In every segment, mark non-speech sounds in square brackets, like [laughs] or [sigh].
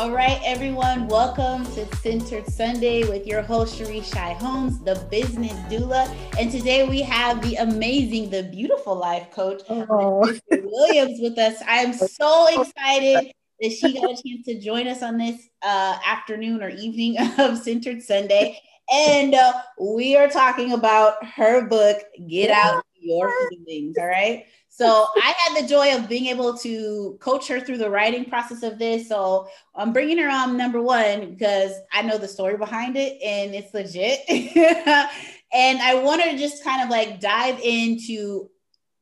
All right, everyone, welcome to Centered Sunday with your host, Cherie Shy Holmes, the business doula. And today we have the amazing, the beautiful life coach, oh. Williams, with us. I am so excited that she got a chance to join us on this uh, afternoon or evening [laughs] of Centered Sunday. And uh, we are talking about her book, Get Out Your Feelings. All right. So I had the joy of being able to coach her through the writing process of this. So I'm bringing her on number one because I know the story behind it and it's legit. [laughs] and I want to just kind of like dive into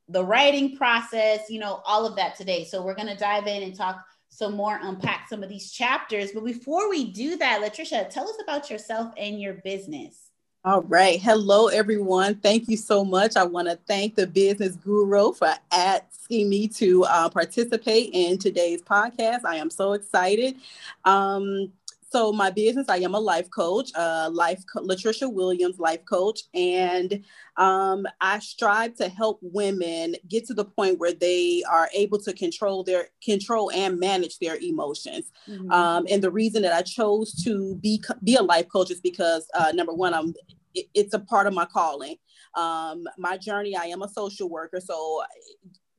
the writing process, you know, all of that today. So we're going to dive in and talk some more, unpack some of these chapters. But before we do that, Latricia, tell us about yourself and your business. All right. Hello, everyone. Thank you so much. I want to thank the business guru for asking me to uh, participate in today's podcast. I am so excited. Um, so my business, I am a life coach, uh, life co- Latricia Williams, life coach, and um, I strive to help women get to the point where they are able to control their control and manage their emotions. Mm-hmm. Um, and the reason that I chose to be be a life coach is because uh, number one, I'm it, it's a part of my calling. Um, my journey, I am a social worker, so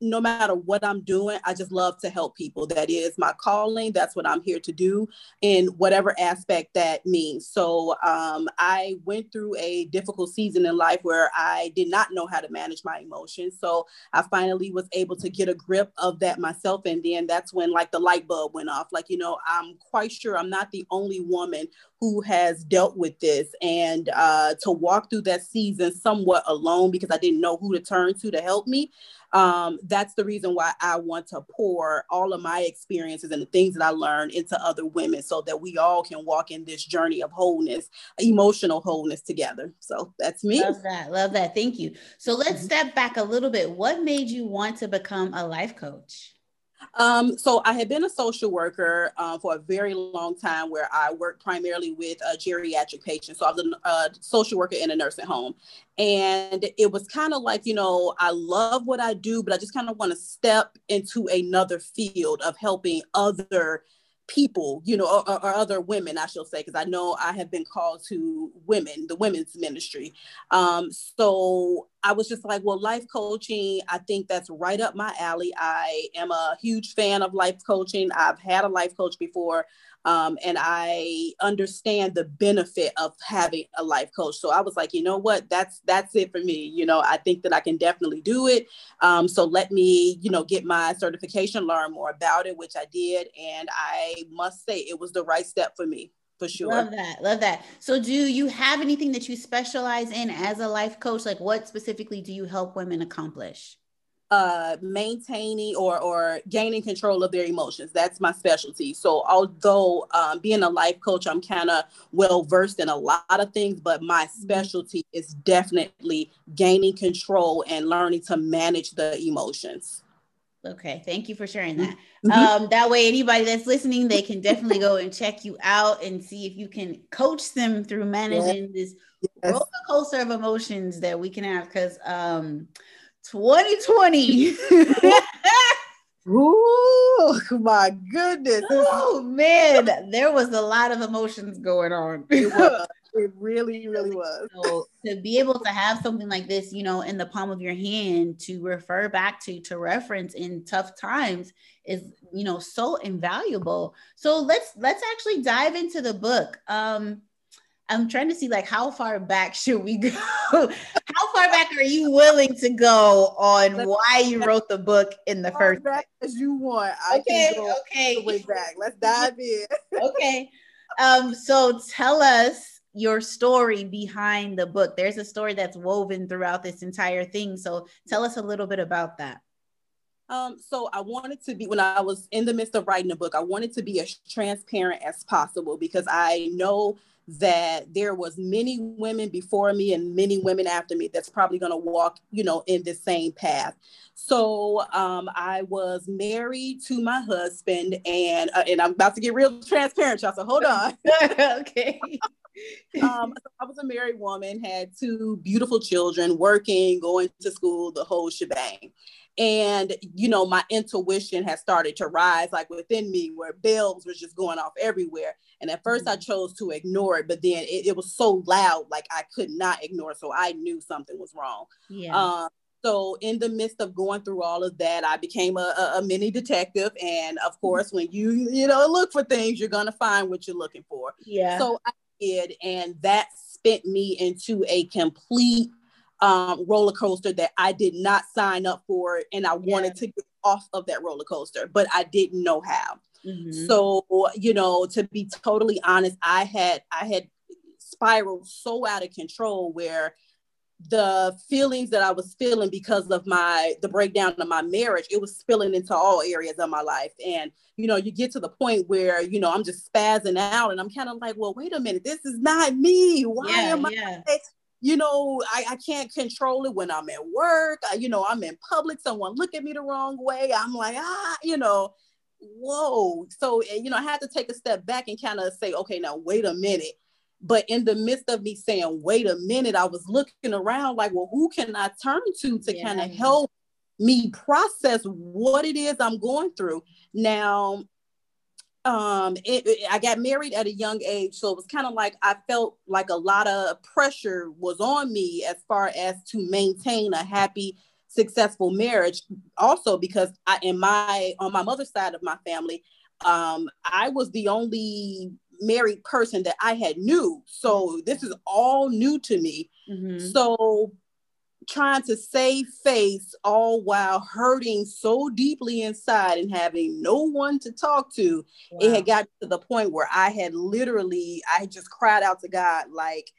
no matter what I'm doing, I just love to help people. That is my calling. That's what I'm here to do in whatever aspect that means. So um, I went through a difficult season in life where I did not know how to manage my emotions. So I finally was able to get a grip of that myself. And then that's when like the light bulb went off. Like, you know, I'm quite sure I'm not the only woman who has dealt with this and uh, to walk through that season somewhat alone because I didn't know who to turn to to help me um, that's the reason why I want to pour all of my experiences and the things that I learned into other women so that we all can walk in this journey of wholeness, emotional wholeness together. So that's me. Love that. Love that. Thank you. So let's mm-hmm. step back a little bit. What made you want to become a life coach? Um, so I had been a social worker uh, for a very long time where I worked primarily with uh, geriatric patients. So I was a uh, social worker in a nursing home. And it was kind of like, you know, I love what I do, but I just kind of want to step into another field of helping other people, you know, or, or, other women, I shall say, because I know I have been called to women, the women's ministry. Um, so I was just like, well, life coaching, I think that's right up my alley. I am a huge fan of life coaching. I've had a life coach before. Um, and I understand the benefit of having a life coach. So I was like, you know what, that's that's it for me. You know, I think that I can definitely do it. Um, so let me, you know, get my certification, learn more about it, which I did, and I must say it was the right step for me. For sure. Love that. Love that. So, do you have anything that you specialize in as a life coach? Like, what specifically do you help women accomplish? Uh, maintaining or or gaining control of their emotions. That's my specialty. So although um, being a life coach, I'm kind of well versed in a lot of things, but my mm-hmm. specialty is definitely gaining control and learning to manage the emotions. Okay, thank you for sharing that. Mm-hmm. Um, that way, anybody that's listening, they can definitely go and check you out and see if you can coach them through managing yes. this yes. roller coaster of emotions that we can have. Because um, 2020. [laughs] Ooh, my goodness. [laughs] Oh man, there was a lot of emotions going on. it, was. it really, really was. So to be able to have something like this, you know, in the palm of your hand to refer back to, to reference in tough times is, you know, so invaluable. So let's let's actually dive into the book. Um, I'm trying to see like how far back should we go? [laughs] how far back are you willing to go on why you wrote the book in the first back as you want. I okay, okay. way back. Let's [laughs] dive in. [laughs] okay. Um, so tell us your story behind the book. There's a story that's woven throughout this entire thing. So tell us a little bit about that. Um, so I wanted to be when I was in the midst of writing a book, I wanted to be as transparent as possible because I know that there was many women before me and many women after me that's probably going to walk you know in the same path. So um, i was married to my husband and uh, and i'm about to get real transparent y'all so hold on. [laughs] Okay. [laughs] Um, so i was a married woman had two beautiful children working going to school the whole shebang and you know my intuition has started to rise like within me where bells was just going off everywhere. And at 1st mm-hmm. i chose to ignore it but then it, it, was so loud like i could not ignore so i knew something was wrong. Yeah. Um, so in the midst of going through all of that i became a, a, mini detective. And of mm-hmm. course when you you know look for things you're going to find what you're looking for. Yeah. So i did and that spent me into a complete um, roller coaster that I did not sign up for, and I yeah. wanted to get off of that roller coaster, but I didn't know how. Mm-hmm. So, you know, to be totally honest, I had I had spiraled so out of control where the feelings that I was feeling because of my the breakdown of my marriage, it was spilling into all areas of my life. And you know, you get to the point where you know I'm just spazzing out, and I'm kind of like, well, wait a minute, this is not me. Why yeah, am yeah. I you know, I, I can't control it when I'm at work. I, you know, I'm in public, someone look at me the wrong way. I'm like, ah, you know, whoa. So, eh, you know, I had to take a step back and kind of say, okay, now wait a minute. But in the midst of me saying, wait a minute, I was looking around like, well, who can I turn to to yeah. kind of help me process what it is I'm going through? Now, um it, it, i got married at a young age so it was kind of like i felt like a lot of pressure was on me as far as to maintain a happy successful marriage. Also because i in my on my mother's side of my family um i was the only married person that i had knew. So this is all new to me. Mm-hmm. so trying to save face all while hurting so deeply inside and having no one to talk to wow. it had got to the point where i had literally i just cried out to god like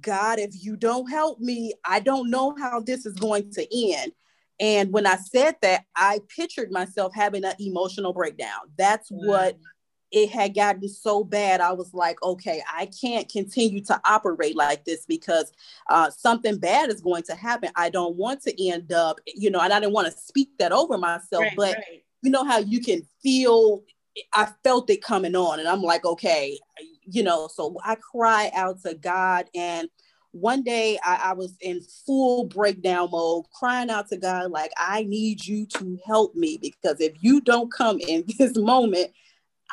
god if you don't help me i don't know how this is going to end and when i said that i pictured myself having an emotional breakdown that's wow. what mm. It had gotten so bad i was like okay i can't continue to operate like this because uh, something bad is going to happen i don't want to end up you know and i didn't want to speak that over myself right, but right. you know how you can feel i felt it coming on and i'm like okay you know so i cry out to god and one day I, I, was in full breakdown mode, crying out to God, like, I need you to help me because if you don't come in [laughs] this moment,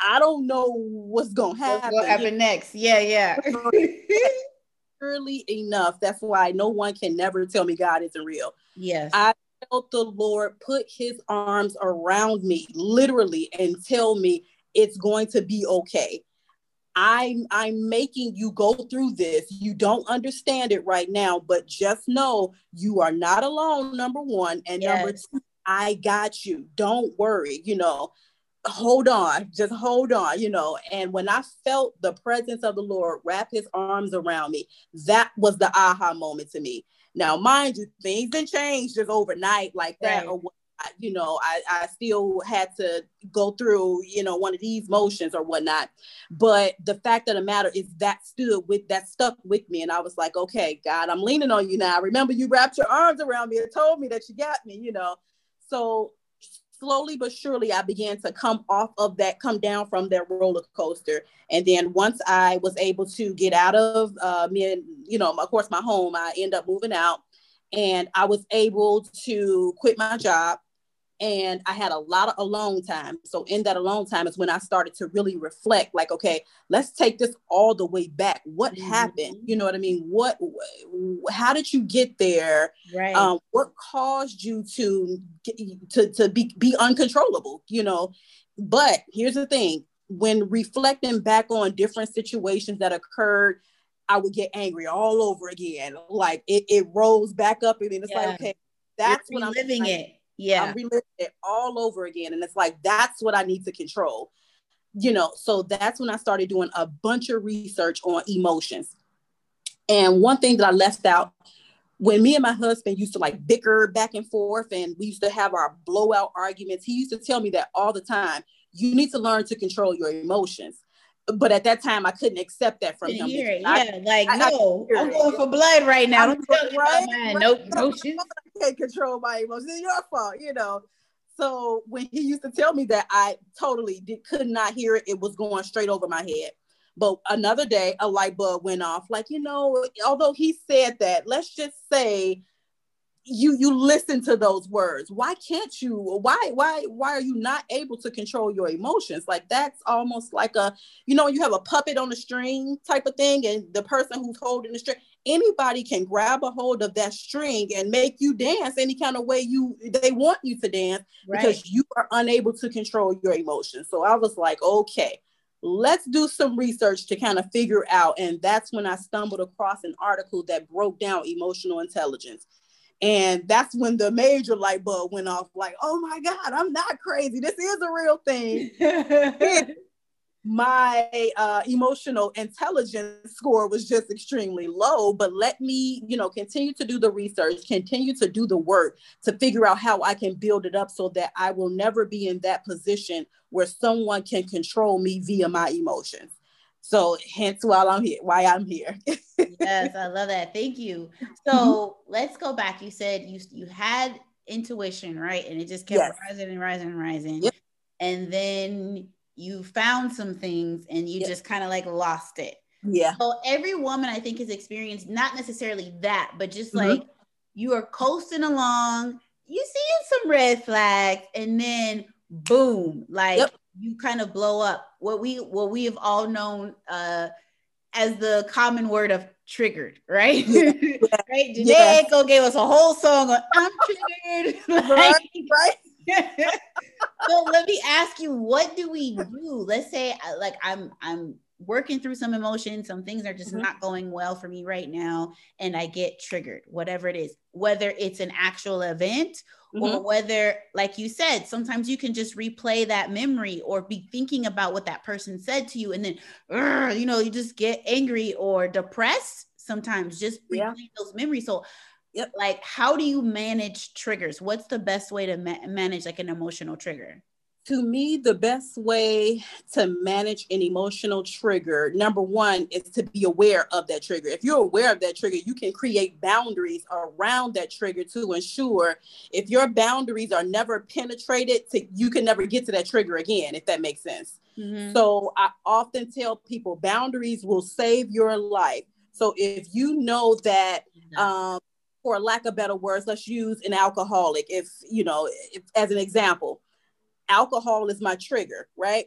I don't know what's gonna happen. What happen next? Yeah, yeah. [laughs] Early enough. That's why no one can never tell me God isn't real. Yes. I felt the Lord put his arms around me, literally, and tell me it's going to be okay. I'm I'm making you go through this. You don't understand it right now, but just know you are not alone, number one. And yes. number two, I got you. Don't worry, you know hold on, just hold on, you know. And when I felt the presence of the Lord wrap his arms around me, that was the aha moment to me. Now, mind you, things didn't change just overnight like that right. or what you know, I, I still had to go through, you know, one of these motions or whatnot. But the fact of the matter is that stood with that stuck with me. And I was like, okay, God, I'm leaning on you now. Remember, you wrapped your arms around me and told me that you got me, you know. So slowly but surely I began to come off of that, come down from that roller coaster. And then once I was able to get out of uh, me and, you know, of course, my home, I end up moving out and I was able to quit my job and I had a lot of alone time. So in that alone time is when I started to really reflect like okay, let's take this all the way back. What mm-hmm. happened? You know what I mean? What how did you get there? Right. Um, what caused you to to to be be uncontrollable, you know? But here's the thing, when reflecting back on different situations that occurred I would get angry all over again. Like it, it rose back up and then it's yeah. like, okay, that's You're when I'm living it yeah i'm reliving it all over again and it's like that's what i need to control you know so that's when i started doing a bunch of research on emotions and one thing that i left out when me and my husband used to like bicker back and forth and we used to have our blowout arguments he used to tell me that all the time you need to learn to control your emotions but at that time I couldn't accept that from him. Hear it. I, yeah, like I, no, I, am going for blood right now. Don't tell me right, right, Nope, no shit. Can't control my emotions. It's your fault, you know. So when he used to tell me that, I totally did, could not hear it. It was going straight over my head. But another day, a light bulb went off. Like you know, although he said that, let's just say you you listen to those words. Why can't you why why why are you not able to control your emotions? Like that's almost like a you know you have a puppet on a string type of thing and the person who's holding the string anybody can grab a hold of that string and make you dance any kind of way you they want you to dance right. because you are unable to control your emotions. So i was like okay let's do some research to kind of figure out and that's when i stumbled across an article that broke down emotional intelligence and that's when the major light bulb went off like, oh my God, I'm not crazy. This is a real thing. [laughs] my uh, emotional intelligence score was just extremely low, but let me, you know, continue to do the research, continue to do the work to figure out how I can build it up so that I will never be in that position where someone can control me via my emotions. So hence why I'm here, why I'm here. yes, I love that. Thank you. So mm-hmm. let's go back. You said you you had intuition, right? And it just kept yes. rising and rising and rising. Yep. And then you found some things and you yep. just kind of like lost it. Yeah. So every woman I think has experienced not necessarily that, but just mm-hmm. like you are coasting along, you see some red flags, and then boom, like yep you kind of blow up what we what we have all known uh as the common word of triggered, right? Yeah. [laughs] right. Yes. Aiko gave us a whole song on [laughs] I'm triggered. [laughs] like, right. right. so let me ask you, what do we do? Let's say uh, like I'm I'm working through some emotions, some things are just mm-hmm. not going well for me right now, and I get triggered, whatever it is, whether it's an actual event mm-hmm. or whether, like you said, sometimes you can just replay that memory or be thinking about what that person said to you, and then, you know, you just get angry or depressed sometimes just replaying yeah. those memories. So, yep. like, how do you manage triggers? What's the best way to ma- manage like an emotional trigger? To me, the best way to manage an emotional trigger, number one, is to be aware of that trigger. If you're aware of that trigger, you can create boundaries around that trigger to ensure if your boundaries are never penetrated, to, you can never get to that trigger again, if that makes sense. Mm-hmm. So I often tell people boundaries will save your life. So if you know that, um, for lack of better words, let's use an alcoholic. If you know, if, as an example, alcohol is my trigger, right?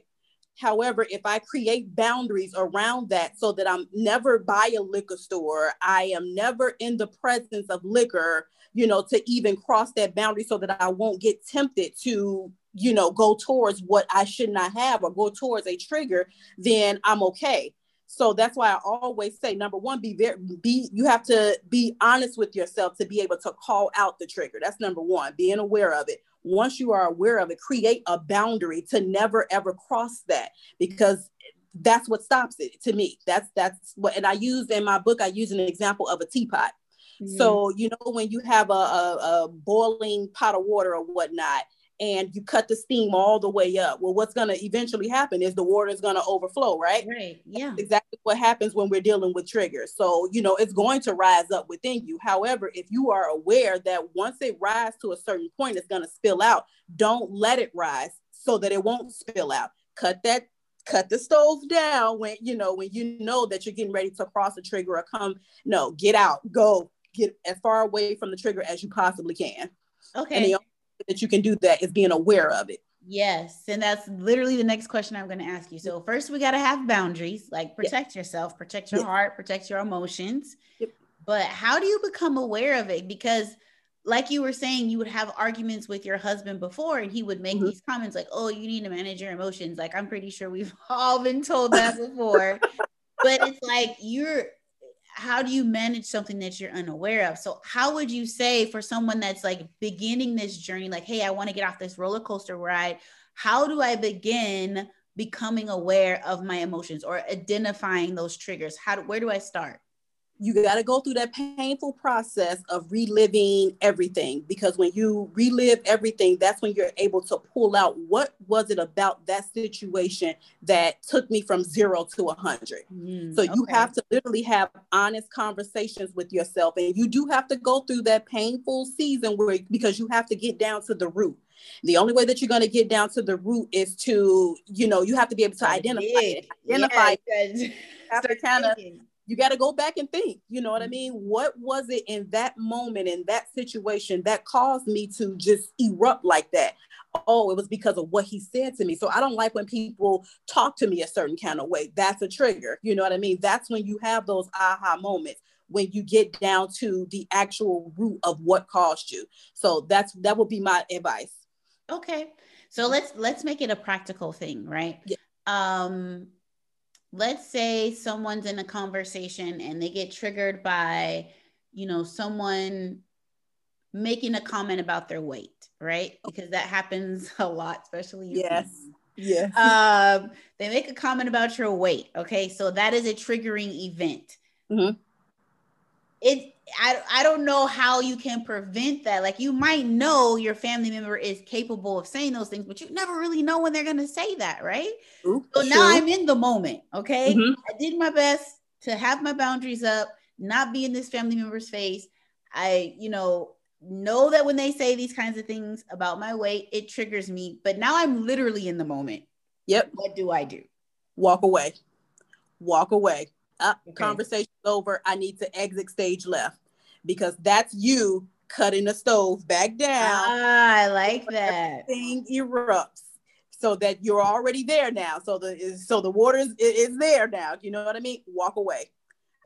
However, if I create boundaries around that so that I'm never by a liquor store, I am never in the presence of liquor, you know, to even cross that boundary so that I won't get tempted to, you know, go towards what I should not have or go towards a trigger, then I'm okay. So that's why I always say number one, be very be you have to be honest with yourself to be able to call out the trigger. That's number one, being aware of it once you are aware of it, create a boundary to never ever cross that because that's what stops it to me. That's that's what and I use in my book, I use an example of a teapot. Mm-hmm. So, you know, when you have a, a, a boiling pot of water or whatnot, and you cut the steam all the way up. Well, what's going to eventually happen is the water is going to overflow, right? Right. Yeah. That's exactly what happens when we're dealing with triggers. So, you know, it's going to rise up within you. However, if you are aware that once it rises to a certain point, it's going to spill out, don't let it rise so that it won't spill out. Cut that cut the stove down when you know when you know that you're getting ready to cross a trigger or come no get out go get as far away from the trigger as you possibly can okay that you can do that is being aware of it. Yes. And that's literally the next question I'm going to ask you. So, first, we got to have boundaries like protect yep. yourself, protect your yep. heart, protect your emotions. Yep. But how do you become aware of it? Because, like you were saying, you would have arguments with your husband before, and he would make mm-hmm. these comments like, Oh, you need to manage your emotions. Like, I'm pretty sure we've [laughs] all been told that before. [laughs] but it's like you're how do you manage something that you're unaware of? So, how would you say for someone that's like beginning this journey, like, hey, I want to get off this roller coaster ride, how do I begin becoming aware of my emotions or identifying those triggers? How do, where do I start? You got to go through that painful process of reliving everything because when you relive everything that's when you're able to pull out what was it about that situation that took me from zero to a hundred. Mm, so you okay. have to literally have honest conversations with yourself and you do have to go through that painful season where because you have to get down to the root. The only way that you're going to get down to the root is to you know you have to be able to identify it, identify yeah, have to kind of you got to go back and think you know what i mean? What was it in that moment in that situation that caused me to just erupt like that? Oh it was because of what he said to me. So i don't like when people talk to me a certain kind of way. That's a trigger you know what i mean? That's when you have those aha moments when you get down to the actual root of what caused you. So that's that would be my advice. Okay. So let's let's make it a practical thing right? Yeah. um let's say someone's in a conversation and they get triggered by, you know, someone making a comment about their weight, right? Because that happens [laughs] a lot, especially yes. Yes. Um, they make a comment about your weight. Okay. So that is a triggering event. Mm-hmm. It I, I don't know how you can prevent that. Like you might know your family member is capable of saying those things, but you never really know when they're gonna say that, right? Ooh, so sure. now I'm in the moment. Okay. Mm-hmm. I did my best to have my boundaries up, not be in this family member's face. I, you know, know that when they say these kinds of things about my weight, it triggers me. But now I'm literally in the moment. Yep. What do I do? Walk away. Walk away uh, okay. conversation over. I need to exit stage left because that's you cutting the stove back down. Ah, I like that. Thing erupts so that you're already there now. So the so the water is, is there now. You know what I mean? Walk away.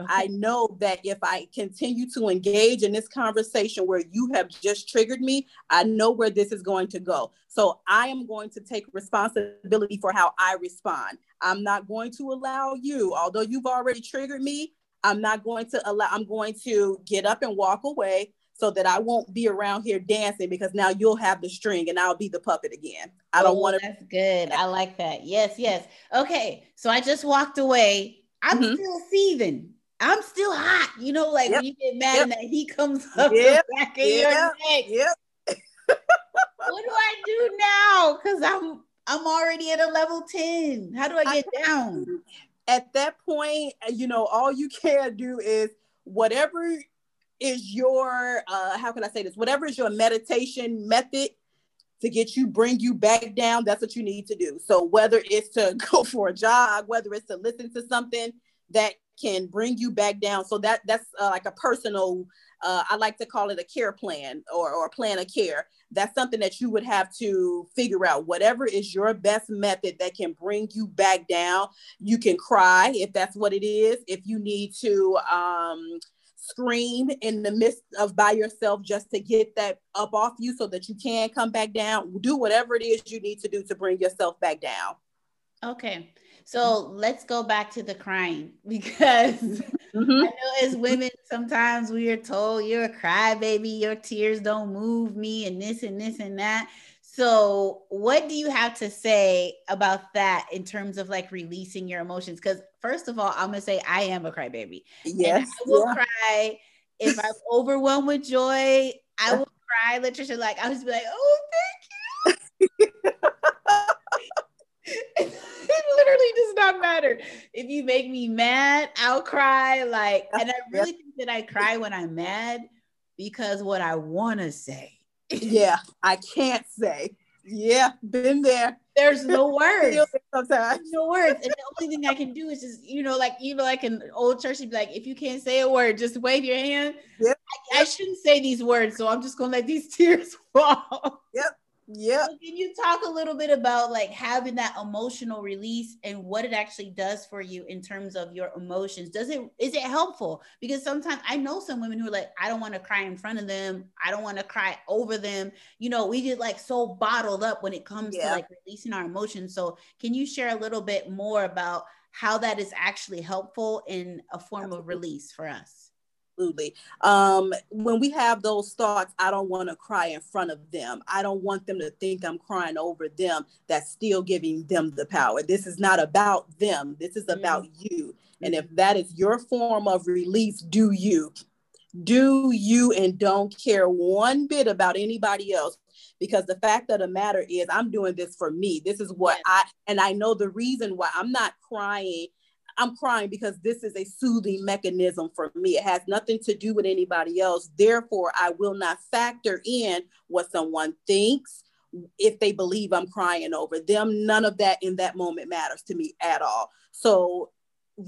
Okay. I know that if I continue to engage in this conversation where you have just triggered me, I know where this is going to go. So I am going to take responsibility for how I respond. I'm not going to allow you, although you've already triggered me, I'm not going to allow, I'm going to get up and walk away so that I won't be around here dancing because now you'll have the string and I'll be the puppet again. I don't oh, want to. That's good. I like that. Yes, yes. Okay. So I just walked away. I'm mm-hmm. still seething. I'm still hot. You know, like yep. when you get mad yep. and that heat comes [laughs] up yep. the back of your neck. Yep. what do I do now? Because I'm I'm already at a level 10. How do I get I, down? At that point, you know, all you [laughs] can do is whatever is your uh how can I say this? Whatever is your meditation method to get you bring you back down, that's what you need to do. So whether it's to [laughs] go for a jog, whether it's to listen to something that can bring you back down. So that that's uh, like a personal. Uh, I like to call it a care plan or or plan of care. That's something that you would have to figure out. Whatever is your best method that can bring you back down. You can cry if that's what it is. If you need to. Um, scream in the midst of by yourself just to get that up off you so that you can come back down do whatever it is you need to do to bring yourself back down okay so let's go back to the crying [laughs] because mm-hmm. I know as women, sometimes we are told you're a crybaby, your tears don't move me, and this and this and that. So, what do you have to say about that in terms of like releasing your emotions? Because, first of all, I'm gonna say I am a crybaby. Yes, I will yeah. cry if I'm [laughs] overwhelmed with joy. I will cry. Literally, like I'll just be like, "Oh, thank you." [laughs] it literally does not matter. If you make me mad, I'll cry. Like, and I really think that I cry when I'm mad because what I want to say. yeah, [laughs] I can't say. Yeah, been there. There's no [laughs] words. Sometimes. No words. And the only thing I can do is just, you know, like even like an old church, would be like, if you can't say a word, just wave your hand. Yep. I, I shouldn't say these words, so I'm just gonna let these [laughs] tears fall. Yep. Yeah. So can you talk a little bit about like having that emotional release and what it actually does for you in terms of your emotions? Does it is it helpful? Because sometimes I know some women who are like, I don't want to cry in front of them. I don't want to cry over them. You know, we get like so bottled up when it comes yeah. to like releasing our emotions. So can you share a little bit more about how that is actually helpful in a form Absolutely. of release for us? Absolutely. Um, when we have those thoughts, I don't want to cry in front of them. I don't want them to think I'm crying over them. That's still giving them the power. This is not about them. This is about mm-hmm. you. And if that is your form of release, do you. Do you and don't care one bit about anybody else because the fact of the matter is i'm doing this for me this is what i and i know the reason why i'm not crying I'm crying because this is a soothing mechanism for me. It has nothing to do with anybody else. Therefore, I will not factor in what someone thinks if they believe I'm crying over them. None of that in that moment matters to me at all. So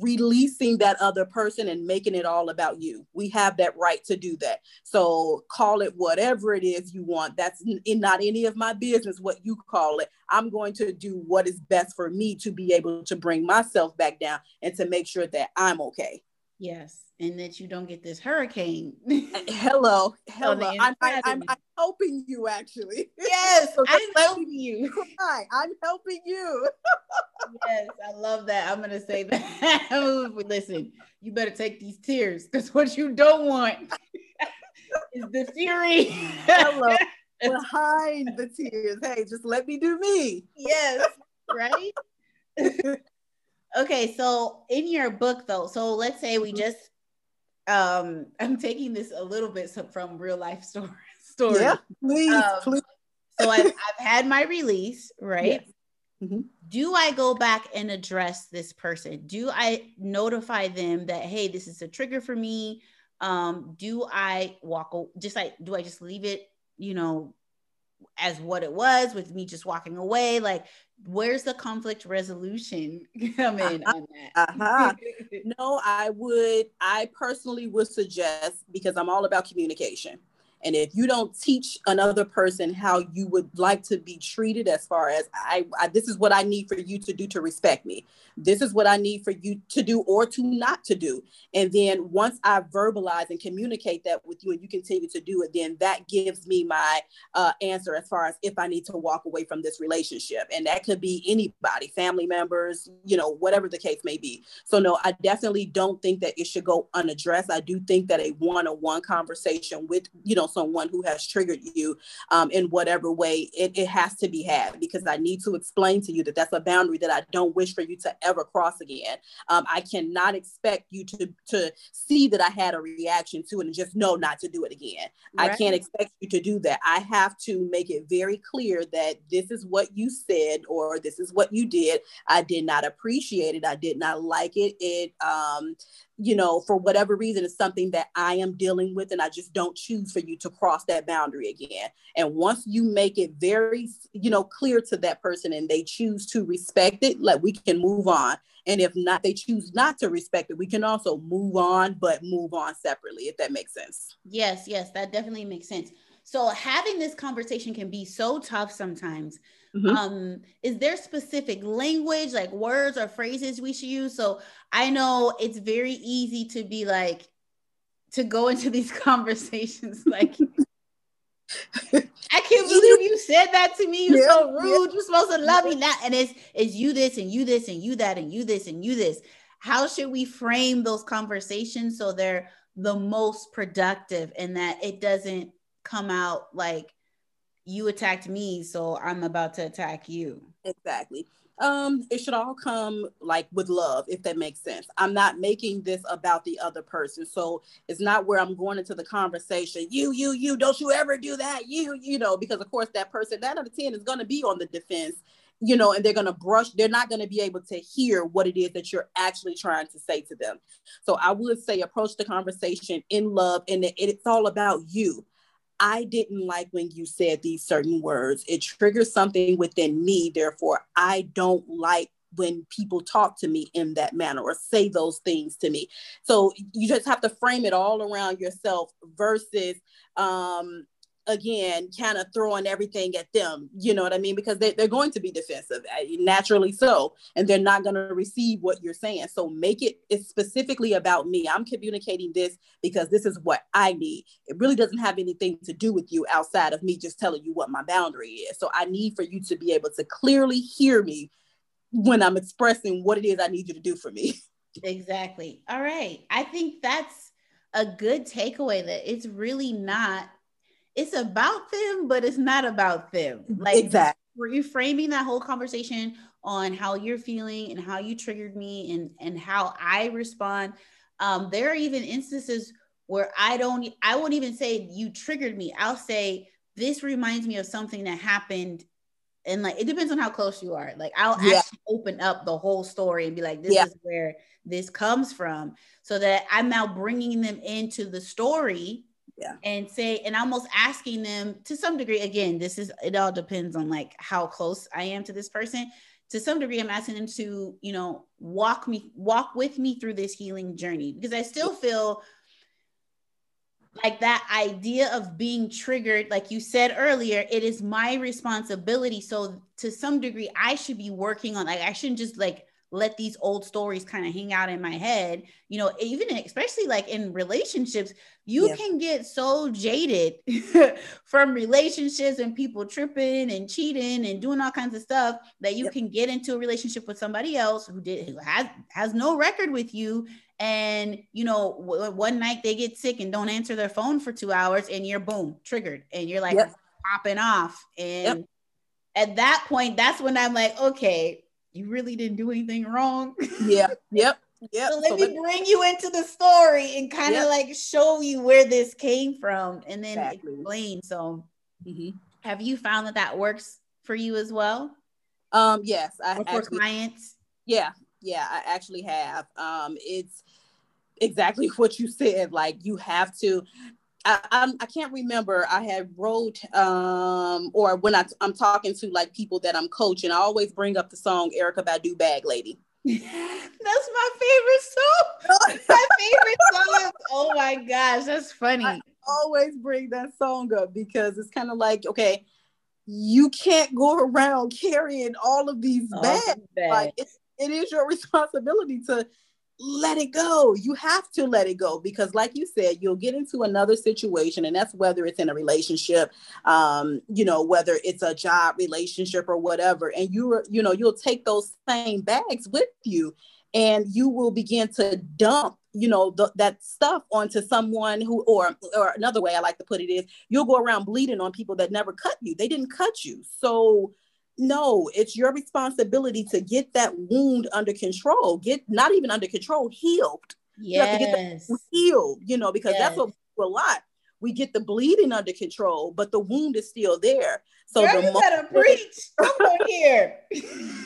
releasing that other person and making it all about you. We have that right to do that. So call it whatever it is you want. That's in not any of my business what you call it. I'm going to do what is best for me to be able to bring myself back down and to make sure that I'm okay. Yes and that you don't get this hurricane. Uh, hello, [laughs] hello. I'm, I, I'm, I'm, helping you actually. Yes, [laughs] so I'm helping you. Hi, I'm helping you. Yes, I love that. I'm gonna say that. [laughs] Listen, you better take these tears because what you don't want [laughs] is the fury. hello. [laughs] Behind the tears. Hey, just let me do me. Yes, right. okay, so in your book though, so let's say we mm-hmm. just um i'm taking this a little bit from real life story story yeah please, um, please. so I've, I've had my release right yes. Mm-hmm. do i go back and address this person do i notify them that hey this is a trigger for me um do i walk just like do i just leave it you know as what it was with me just walking away like where's the conflict resolution [laughs] come in uh-huh. on that uh-huh. [laughs] no i would i personally would suggest because i'm all about communication and if you don't teach another person how you would like to be treated, as far as I, I, this is what I need for you to do to respect me, this is what I need for you to do or to not to do. And then once I verbalize and communicate that with you and you continue to do it, then that gives me my uh, answer as far as if I need to walk away from this relationship. And that could be anybody, family members, you know, whatever the case may be. So, no, I definitely don't think that it should go unaddressed. I do think that a one on one conversation with, you know, someone who has triggered you um, in whatever way, it, it has to be had because I need to explain to you that that's a boundary that I don't wish for you to ever cross again. Um, I cannot expect you to, to see that I had a reaction to it and just know not to do it again. Right. I can't expect you to do that. I have to make it very clear that this is what you said or this is what you did. I did not appreciate it. I did not like it. It um, you know, for whatever reason, it's something that I am dealing with, and I just don't choose for you to cross that boundary again. And once you make it very, you know, clear to that person and they choose to respect it, like we can move on. And if not, they choose not to respect it, we can also move on, but move on separately, if that makes sense. Yes, yes, that definitely makes sense. So having this conversation can be so tough sometimes Mm-hmm. Um, is there specific language, like words or phrases we should use? So I know it's very easy to be like, to go [laughs] into these conversations like, I can't [laughs] believe you said that to me. You're yeah, so rude. Yeah. You're supposed to love me now. And it's it's you this and you this and you that and you this and you this. How should we frame those conversations so they're the most productive and that it doesn't come out like you attacked me, so I'm about to attack you. Exactly. Um, it should all come like with love, if that makes sense. I'm not making this about the other person. So it's not where I'm going into the conversation, you, you, you, don't you ever do that, you, you know, because of course that person, that out of 10 is gonna be on the defense, you know, and they're gonna brush, they're not gonna be able to hear what it is that you're actually trying to say to them. So I would say approach the conversation in love and it's all about you I didn't like when you said these certain words. It triggers something within me. Therefore, I don't like when people talk to me in that manner or say those things to me. So you just have to frame it all around yourself versus um, again kind of throwing everything at them you know what i mean? Because they, they're going to be defensive uh, naturally so and they're not going to receive what you're saying. So make it it's specifically about me. I'm communicating this because this is what i need. It really doesn't have anything to do with you outside of me just telling you what my boundary is. So i need for you to be able to clearly hear me when i'm expressing what it is i need you to do for me. [laughs] Exactly. All right. I think that's a good takeaway that it's really not it's about them, but it's not about them. Like exactly. reframing that whole conversation on how you're feeling and how you triggered me and and how I respond. Um, there are even instances where I don't, I won't even say you triggered me. I'll say this reminds me of something that happened and like it depends on how close you are. Like I'll yeah. actually open up the whole story and be like, this yeah. is where this comes from, so that I'm now bringing them into the story yeah. and say and almost asking them to some degree again this is it all depends on like how close i am to this person. To some degree i'm asking them to you know walk me walk with me through this healing journey because i still feel like that idea of being triggered like you said earlier it is my responsibility. So to some degree i should be working on like i shouldn't just like let these old stories kind of hang out in my head you know even especially like in relationships you yeah. can get so jaded [laughs] from relationships and people tripping and cheating and doing all kinds of stuff that you yep. can get into a relationship with somebody else who did who has has no record with you and you know w- one night they get sick and don't answer their phone for two hours and you're boom triggered and you're like yep. popping off and yep. at that point that's when i'm like okay you really didn't do anything wrong yeah yep yep so let so me let bring you into the story and kind of yep. like show you where this came from and then exactly. explain so mm-hmm. have you found that that works for you as well um yes i or for actually, clients yeah yeah i actually have um it's exactly [laughs] what you said like you have to I, I, I can't remember. I had wrote um or when I, I'm talking to like people that I'm coaching, I always bring up the song Erykah Badu Bag Lady. [laughs] That's my favorite song. my favorite [laughs] song. Oh my gosh, that's funny. I always bring that song up because it's kind of like, okay, you can't go around carrying all of these bags. Like it, it is your [laughs] responsibility to let it go. You have to let it go because, like you said, you'll get into another situation, and that's whether it's in a relationship, um, you know, whether it's a job relationship or whatever, and you, you know, you'll take those same bags with you, and you will begin to dump you know the, that stuff onto someone who or or another way i like to put it is you'll go around bleeding on people that never cut you they didn't cut you so no, it's your responsibility to get that wound under control. Get not even under control, healed. Yes. You have to get healed, you know, because yes. that's what a lot. We get the bleeding under control, but the wound is still there. So Girl, the you better preach. Come on here. [laughs]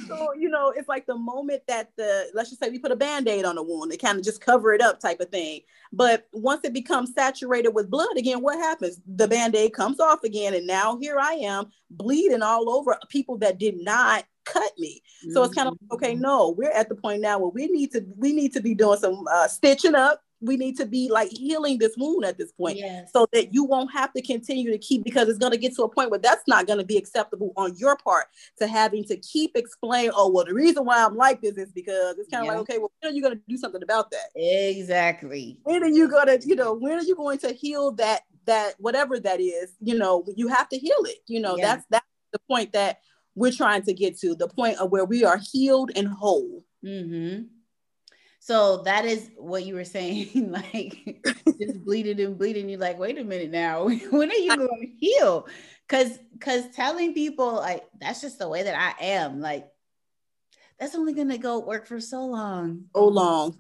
so you know, it's like the moment that the let's just say we put a band-aid on a wound, they kind of just cover it up type of thing. But once it becomes saturated with blood again, what happens? The band-aid comes off again, and now here I am bleeding all over people that did not cut me. So it's kind of okay. Mm-hmm. No, we're at the point now where we need to we need to be doing some uh, stitching up we need to be like healing this wound at this point yes. so that you won't have to continue to keep because it's going to get to a point where that's not going to be acceptable on your part to having to keep explain oh well the reason why i'm like this is because it's kind of yeah. like okay well when are you going to do something about that exactly when are you going to you know when are you going to heal that that whatever that is you know you have to heal it you know yeah. that's that's the point that we're trying to get to the point of where we are healed and whole mm-hmm. So that is what you were saying, [laughs] like just bleeding and bleeding. You're like, wait a minute now, [laughs] when are you going to heal? Cause cause telling people like that's just the way that I am, like that's only gonna go work for so long. So long.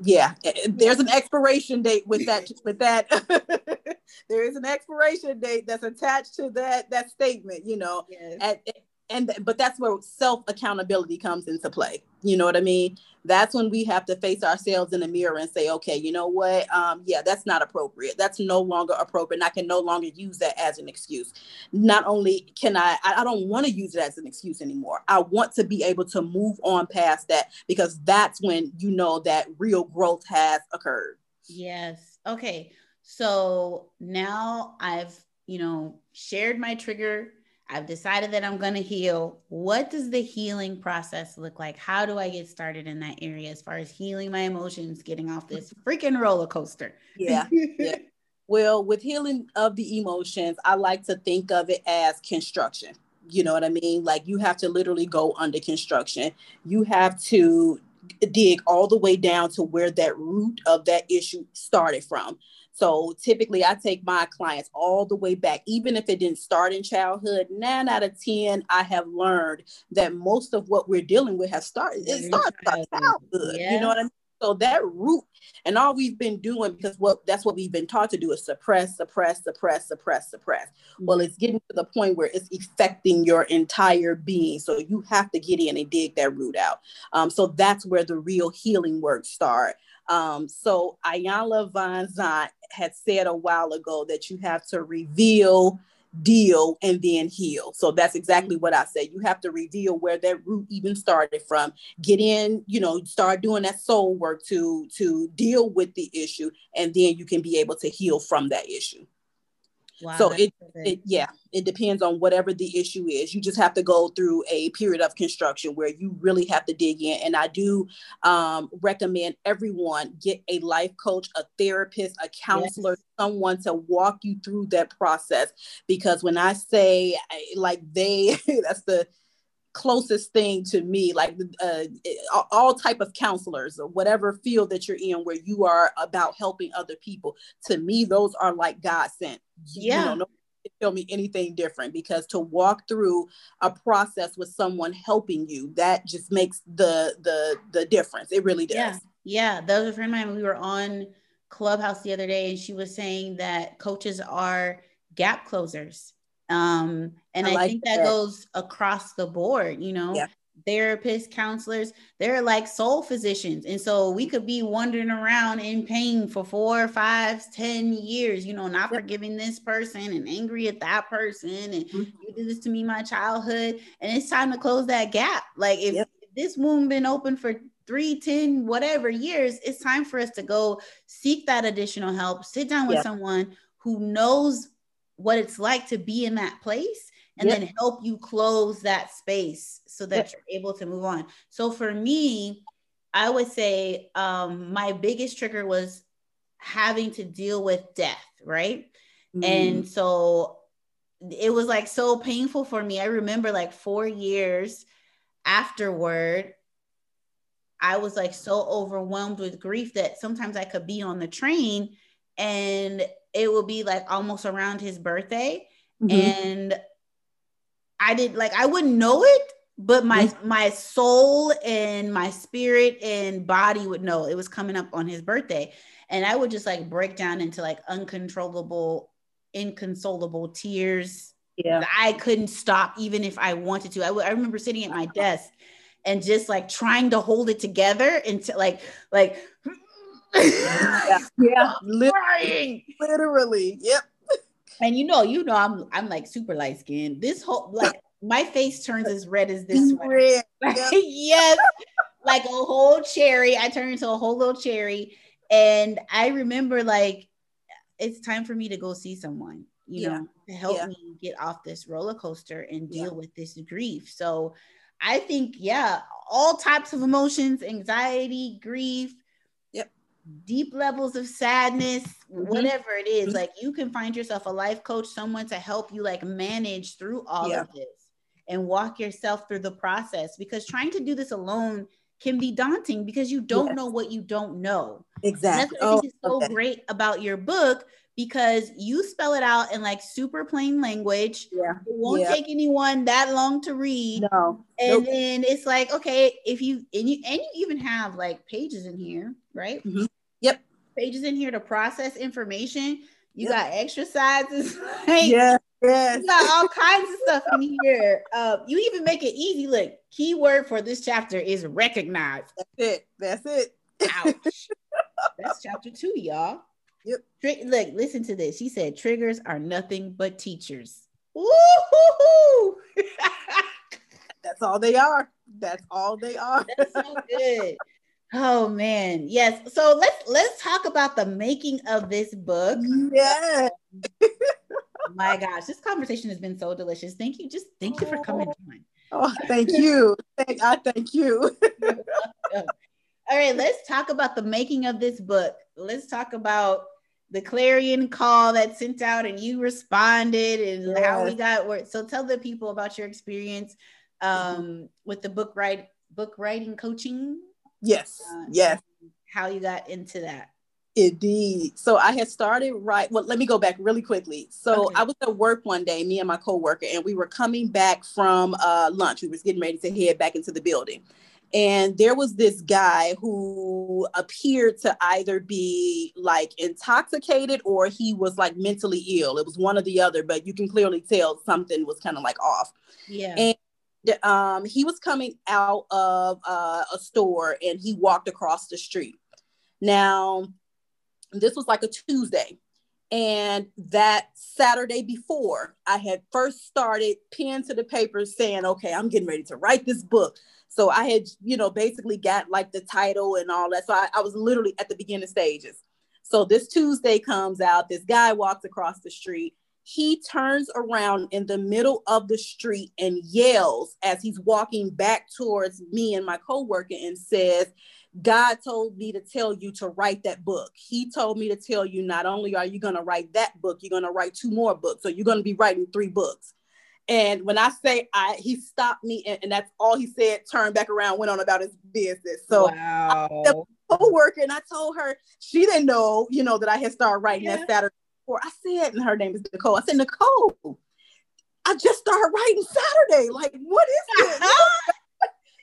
Yeah. There's an expiration date with that with that. [laughs] there is an expiration date that's attached to that that statement, you know. Yes. At, and but that's where self accountability comes into play. You know what i mean? That's when we have to face ourselves in the mirror and say okay you know what? Um, yeah that's not appropriate. That's no longer appropriate and i can no longer use that as an excuse. Not only can i i don't want to use it as an excuse anymore. I want to be able to move on past that because that's when you know that real growth has occurred. Yes. Okay. So now i've you know shared my trigger I've decided that I'm going to heal. What does the healing process look like? How do I get started in that area as far as healing my emotions, getting off this freaking roller coaster? Yeah. yeah. Well, with healing of the emotions, I like to think of it as construction. You know what I mean? Like you have to literally go under construction. You have to dig all the way down to where that root of that issue started from. So typically, I take my clients all the way back, even if it didn't start in childhood. Nine out of ten, I have learned that most of what we're dealing with has started. It starts childhood. Yeah. You know what I mean? So that root, and all we've been doing because what that's what we've been taught to do is suppress, suppress, suppress, suppress, suppress. Mm-hmm. Well, it's getting to the point where it's affecting your entire being. So you have to get in and dig that root out. Um, so that's where the real healing work start. Um, so Iyanla Vanzant had said a while ago that you have to reveal deal and then heal. So that's exactly what I said. You have to reveal where that root even started from. Get in, you know, start doing that soul work to to deal with the issue and then you can be able to heal from that issue. Wow, so it, it, yeah, it depends on whatever the issue is. You just have to go through a period of construction where you really have to dig in. And I do um, recommend everyone get a life coach, a therapist, a counselor, yes. someone to walk you through that process. Because when I say like they, [laughs] that's the closest thing to me like uh, all type of counselors or whatever field that you're in where you are about helping other people to me those are like god sent. Yeah. you know, no tell me anything different because to walk through a process with someone helping you that just makes the the the difference. It really does. Yeah yeah. That was a friend of mine we were on clubhouse the other day and she was saying that coaches are gap closers um, and I, I like think that, that, goes across the board, you know. Yeah. Therapists, counselors, they're like soul physicians. And so we could be wandering around in pain for four, five, ten years, you know, not yep. forgiving this person and angry at that person. And mm-hmm. you did this to me my childhood. And it's time to close that gap. Like if yep. this wound been open for three, ten, whatever years, it's time for us to go seek that additional help, sit down with someone who knows what it's like to be in that place and yep. then help you close that space so that yep. you're able to move on. So for me, I would say um, my biggest trigger was having to deal with death, right? Mm. And so it was like so painful for me. I remember like four years afterward, I was like so overwhelmed with grief that sometimes I could be on the train and it will be like almost around his birthday. Mm-hmm. And I did like I wouldn't know it, but my mm-hmm. my soul and my spirit and body would know it was coming up on his birthday. And I would just like break down into like uncontrollable, inconsolable tears. Yeah. I couldn't stop even if I wanted to. I, w- I remember sitting at my [laughs] desk and just like trying to hold it together into like like yeah, [laughs] yeah. Literally, literally. Yep. And you know, you know, I'm I'm like super light skinned. This whole like my face turns as red as this red. Yep. [laughs] yes, like a whole cherry. I turn into a whole little cherry. And I remember like it's time for me to go see someone, you yeah. know, to help yeah. me get off this roller coaster and deal yeah. with this grief. So I think, yeah, all types of emotions, anxiety, grief, deep levels of sadness, mm-hmm. whatever it is, mm-hmm. like you can find yourself a life coach, someone to help you like manage through all yeah. of this and walk yourself through the process because trying to do this alone can be daunting because you don't yes. know what you don't know. Exactly. And that's what I think oh, is so okay. great about your book because you spell it out in like super plain language. Yeah. It won't yeah. take anyone that long to read. No. And nope. then it's like, okay, if you and you and you even have like pages in here, right? Mm-hmm. Yep. Pages in here to process information. You yep. got exercises. [laughs] Like, yeah. Yes. You got all kinds of stuff in here. Uh, you even make it easy. Look, keyword for this chapter is recognize. That's it. That's it. Ouch. [laughs] That's chapter two, y'all. Yep. Tri- look, listen to this. She said triggers are nothing but teachers. Woo-hoo-hoo! [laughs] That's all they are. That's all they are. That's so good. Oh man, yes. So let's let's talk about the making of this book. Yeah. [laughs] My gosh, this conversation has been so delicious. Thank you. Just thank you for coming oh. on. Oh, thank you. thank, I thank you. [laughs] All right, let's talk about the making of this book. Let's talk about the clarion call that sent out and you responded and yes. how we got work. So tell the people about your experience um, with the book write book writing coaching Yes. Uh, yes. How you got into that. Indeed. So I had started right. Well, let me go back really quickly. So okay. I was at work one day, me and my coworker, and we were coming back from uh, lunch. We was getting ready to head back into the building, and there was this guy who appeared to either be like intoxicated or he was like mentally ill. It was one or the other, but you can clearly tell something was kind of like off. Yeah. And um, he was coming out of uh, a store and he walked across the street. Now, this was like a Tuesday. And that Saturday before, I had first started pen to the paper saying, okay, I'm getting ready to write this book. So I had, you know, basically got like the title and all that. So I, I was literally at the beginning stages. So this Tuesday comes out, this guy walks across the street. He turns around in the middle of the street and yells as he's walking back towards me and my coworker and says, God told me to tell you to write that book. He told me to tell you not only are you going to write that book, you're going to write two more books. So you're going to be writing three books. And when I say I, he stopped me, and, and that's all he said. Turned back around, went on about his business. So wow. the co-worker, and I told her she didn't know, you know, that I had started writing yeah. that Saturday before. I said, and her name is Nicole. I said, Nicole, I just started writing Saturday. Like, what is this? [laughs]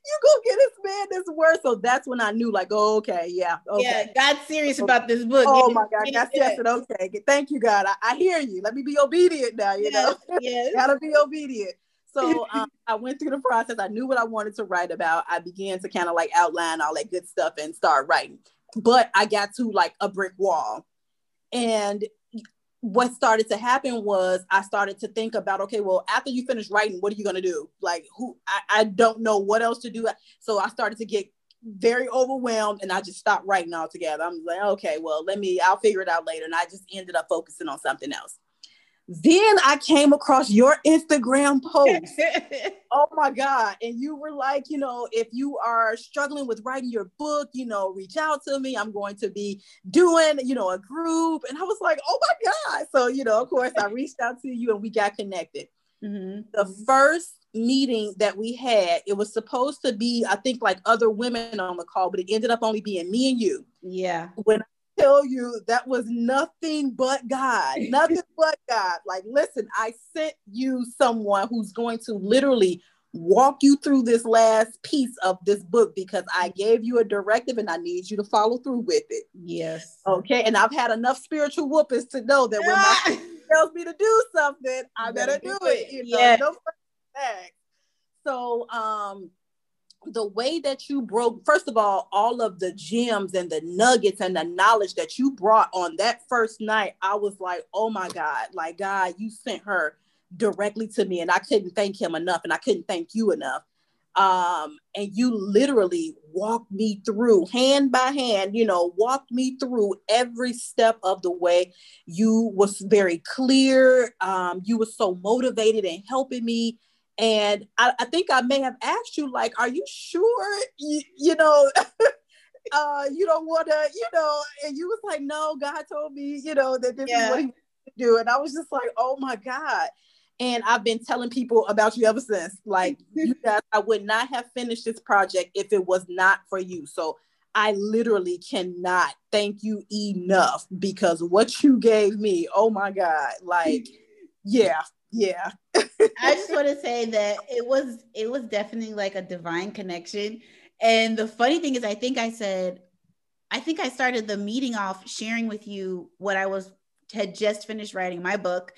you go get this man this word. So that's when I knew, like, oh, okay, yeah, okay. yeah, God's serious about this book. Oh my God, God said, okay. Thank you, God. I, I, hear you. Let me be obedient now. You yes, know, yes. [laughs] gotta be obedient. So um, [laughs] I went through the process. I knew what I wanted to write about. I began to kind of like outline all that good stuff and start writing. But I got to like a brick wall, and what started to happen was I started to think about, okay, well, after you finish writing, what are you to do? Like, who I, I don't know what else to do. So I started to get very overwhelmed and I just stopped writing altogether. I'm like, okay, well, let me, I'll figure it out later. And I just ended up focusing on something else. Then I came across your Instagram post. [laughs] oh my God. And you were like, you know, if you are struggling with writing your book, you know, reach out to me. I'm going to be doing, you know, a group. And I was like, oh my God. So, you know, of course, I reached out to you and we got connected. Mm-hmm. The first meeting that we had, it was supposed to be, I think, like other women on the call, but it ended up only being me and you. Yeah. When tell you that was nothing but God, [laughs] nothing but God. Like, listen, I sent you someone who's going to literally walk you through this last piece of this book because I gave you a directive and I need you to follow through with it. Yes. Okay. And I've had enough spiritual whoopings to know that when my tells me to do something, I better do it. You know, yes. no so um the way that you broke, first of all, all of the gems and the nuggets and the knowledge that you brought on that first night, I was like, oh my God, like God, you sent her directly to me. And I couldn't thank him enough and I couldn't thank you enough. Um, and you literally walked me through hand by hand, you know, walked me through every step of the way. You was very clear. Um, you were so motivated and helping me and I, I, think I may have asked you, like, are you sure you, you know [laughs] uh you don't wanna, you know, and you was like, No, God told me, you know, that this yeah. is what he to do. And I was just like, oh my God. And I've been telling people about you ever since. Like, [laughs] you guys, I would not have finished this project if it was not for you. So I literally cannot thank you enough because what you gave me, oh my God, like, [laughs] yeah, yeah. I just want to say that it was it was definitely like a divine connection. And the funny thing is i think i said i think i started the meeting off sharing with you what i was had just finished writing my book.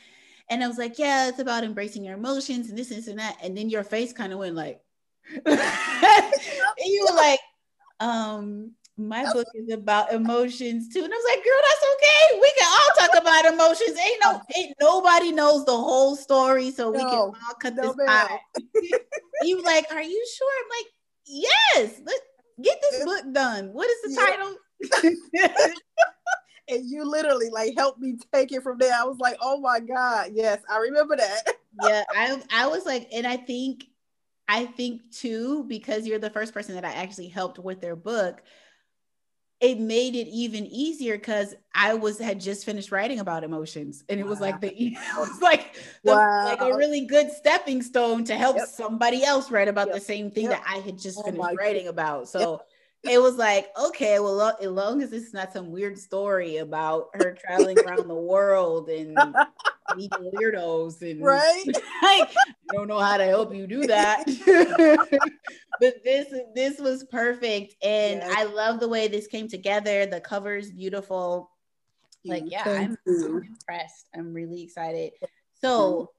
And i was like yeah it's about embracing your emotions and this, this and that. And then your face kind of went like [laughs] and you were like um my oh. book is about emotions too. And I was like, girl, that's okay. We can all talk about emotions. Ain't no [laughs] ain't nobody knows the whole story, so no, we can all cut no this out. [laughs] you like, are you sure? I'm like, yes, let's get this book done. What is the yeah. title? [laughs] and you literally like helped me take it from there. I was like, oh my God, yes, I remember that. yeah, I I was like, and I think I think too, because you're the first person that I actually helped with their book it made it even easier because I was had just finished writing about emotions, and it wow. was like the [laughs] it was like the, wow. like a really good stepping stone to help yep. somebody else write about yep. the same thing yep. that I had just oh finished writing about. So it was like, okay, well, as long as it's not some weird story about her traveling around the world and [laughs] meeting weirdos and right, [laughs] [laughs] I don't know how to help you do that. [laughs] but this this was perfect, and yes. I love the way this came together. The cover is beautiful. Like, yeah, I'm, I'm impressed. I'm really excited. So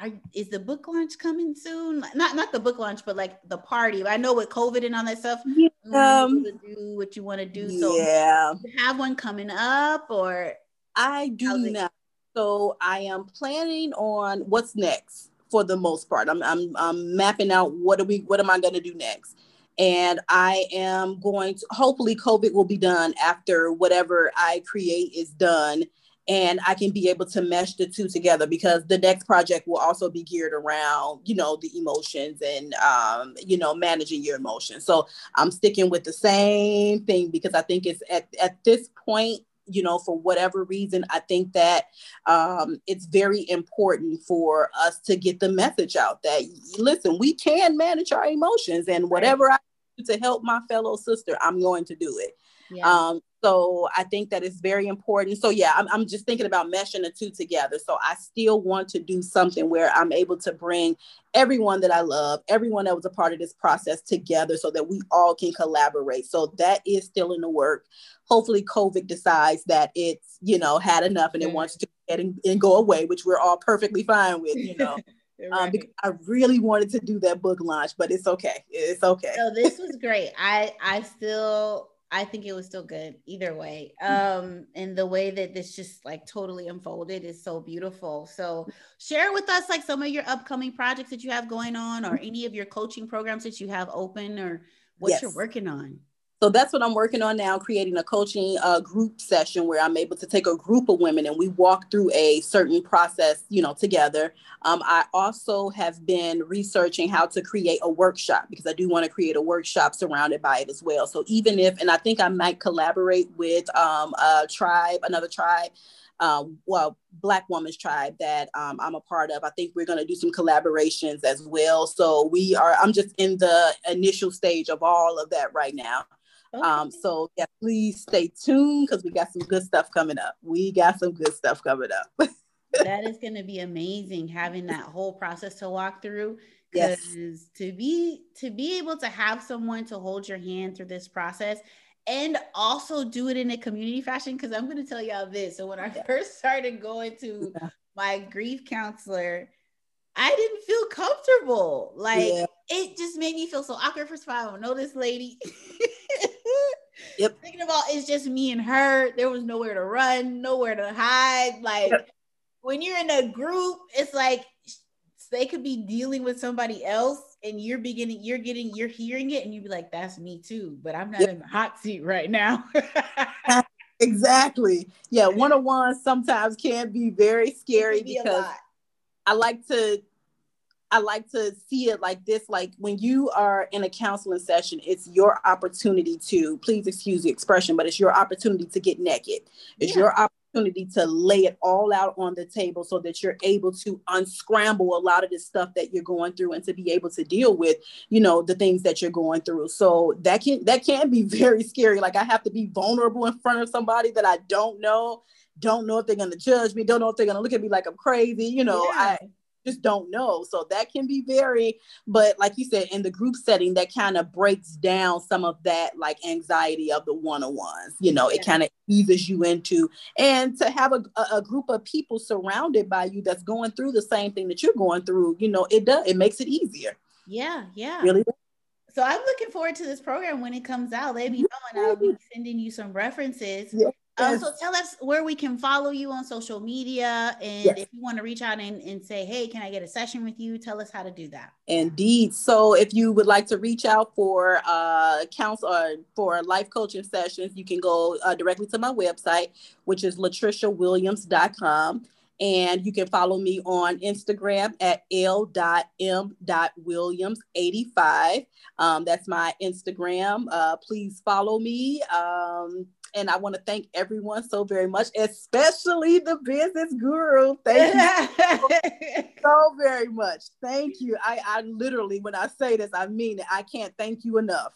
are, is the book launch coming soon? Not not the book launch, but like the party. I know with COVID and all that stuff, yeah. um, do what you want to do. So yeah, have one coming up or I do not. So I am planning on what's next for the most part. I'm I'm, I'm mapping out what are we what am I going to do next. And I am going to hopefully COVID will be done after whatever I create is done and I can be able to mesh the two together because the next project will also be geared around, you know, the emotions and, um, you know, managing your emotions. So I'm sticking with the same thing because I think it's at, at this point, you know, for whatever reason, I think that um, it's very important for us to get the message out that, listen, we can manage our emotions and whatever I do to help my fellow sister, I'm going to do it. Yeah. Um, so I think that is very important. So yeah, I'm, I'm just thinking about meshing the two together. So I still want to do something where I'm able to bring everyone that I love, everyone that was a part of this process together so that we all can collaborate. So that is still in the work. Hopefully COVID decides that it's, you know, had enough and it wants to get and, and go away, which we're all perfectly fine with, you know. [laughs] Right. Um, because I really wanted to do that book launch, but it's okay. It's okay. So this was great. I I still I think it was still good either way. Mm. Um, and the way that this just like totally unfolded is so beautiful. So share with us like some of your upcoming projects that you have going on or any of your coaching programs that you have open or what yes. you're working on. So that's what I'm working on now, creating a coaching uh, group session where I'm able to take a group of women and we walk through a certain process, you know, together. Um, I also have been researching how to create a workshop because I do want to create a workshop surrounded by it as well. So even if, and I think I might collaborate with um, a tribe, another tribe, um, well, Black Woman's Tribe that um, I'm a part of. I think we're going to do some collaborations as well. So we are, I'm just in the initial stage of all of that right now. Okay. Um, so yeah, please stay tuned because we got some good stuff coming up. We got some good stuff coming up. [laughs] that is going to be amazing having that whole process to walk through. Because yes. to be to be able to have someone to hold your hand through this process and also do it in a community fashion. Because I'm going to tell y'all this. So when I first started going to my grief counselor, I didn't feel comfortable. Like yeah. it just made me feel so awkward. First of all, I don't know this lady. [laughs] Yep. Thinking about it's just me and her. There was nowhere to run, nowhere to hide. Like yep. when you're in a group, it's like they could be dealing with somebody else and you're beginning, you're getting, you're hearing it, and you'd be like, that's me too. But I'm not yep. in the hot seat right now. [laughs] exactly. Yeah, [laughs] one-on-one sometimes can be very scary be because I like to I like to see it like this like when you are in a counseling session, it's your opportunity to, please excuse the expression, but it's your opportunity to get naked. It's yeah. your opportunity to lay it all out on the table so that you're able to unscramble a lot of the stuff that you're going through and to be able to deal with, you know, the things that you're going through. So that can that can be [laughs] very scary. Like I have to be vulnerable in front of somebody that I don't know don't know if they're going to judge me, don't know if they're going to look at me like I'm crazy. You know, yeah. I just don't know. So that can be very, but like you said, in the group setting, that kind of breaks down some of that like anxiety of the one on ones. You know, it kind of eases you into, and to have a, a group of people surrounded by you that's going through the same thing that you're going through, you know, it does, it makes it easier. Yeah. Yeah. Really. So I'm looking forward to this program when it comes out. Let me know, and I'll be sending you some references. Yeah. Um, so tell us where we can follow you on social media. And yes. if you want to reach out and, and say, hey, can I get a session with you? Tell us how to do that. Indeed. So if you would like to reach out for uh, counsel or uh, for life coaching sessions, you can go uh, directly to my website, which is latriciawilliams.com. And you can follow me on Instagram at l.m.williams85. Um, that's my Instagram. Uh, please follow me. Um, and I want to thank everyone so very much, especially the business guru. Thank you [laughs] so, very much. Thank you. I, I literally, when I say this, I mean it. I can't thank you enough.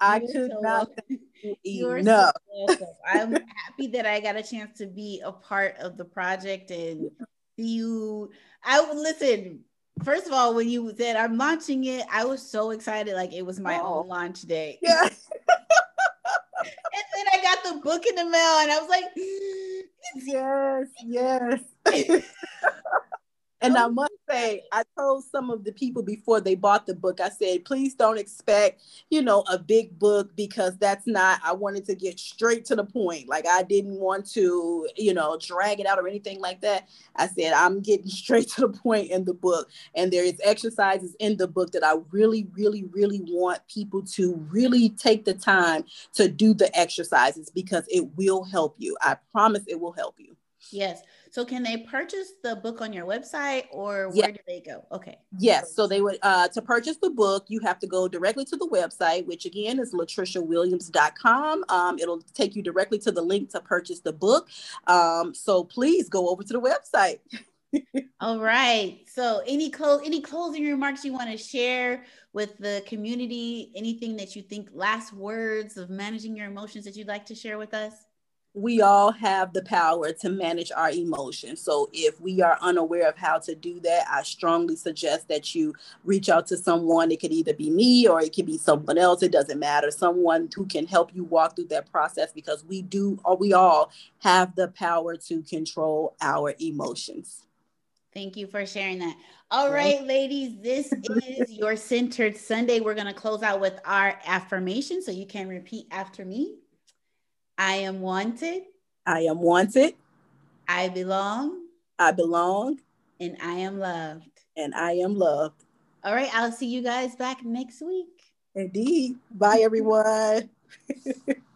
I You're could so not thank you [laughs] You're enough. So [laughs] I'm happy that I got a chance to be a part of the project and see you. I would listen. First of all, when you said I'm launching it, I was so excited, like it was my oh. own launch day. Yeah. And then I got the book in the mail, and I was like, [gasps] yes, yes. [laughs] [laughs] and I must say, I told some of the people before they bought the book, I said, please don't expect, you know, a big book because that's not, I wanted to get straight to the point. Like I didn't want to, you know, drag it out or anything like that. I said, I'm getting [laughs] straight to the point in the book. And there is exercises in the book that I really, really, really want people to really take the time to do the exercises because it will help you. I promise it will help you. Yes. So can they purchase the book on your website or where do they go? Okay. Yes. So they would uh to purchase the book, you have to go directly to the website, which again is latriciawilliams.com. Um, it'll take you directly to the link to purchase the book. Um, so please go over to the website. [laughs] All right. So any close any closing remarks you want to share with the community? Anything that you think last words of managing your emotions that you'd like to share with us? We all have the power to manage our emotions. So if we are unaware of how to do that, I strongly suggest that you reach out to someone. It could either be me or it could be someone else. It doesn't matter. Someone who can help you walk through that process because we do or we all have the power to control our emotions. Thank you for sharing that. All right, ladies, this is your centered Sunday. We're going to close out with our affirmation so you can repeat after me. I am wanted. I am wanted. I belong. I belong. And I am loved. And I am loved. All right. I'll see you guys back next week. Indeed. Bye, everyone. [laughs]